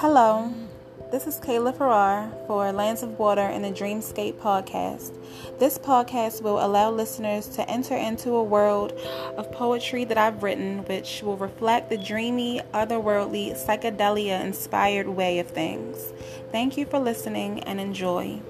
Hello, this is Kayla Farrar for Lands of Water and the Dreamscape podcast. This podcast will allow listeners to enter into a world of poetry that I've written, which will reflect the dreamy, otherworldly, psychedelia inspired way of things. Thank you for listening and enjoy.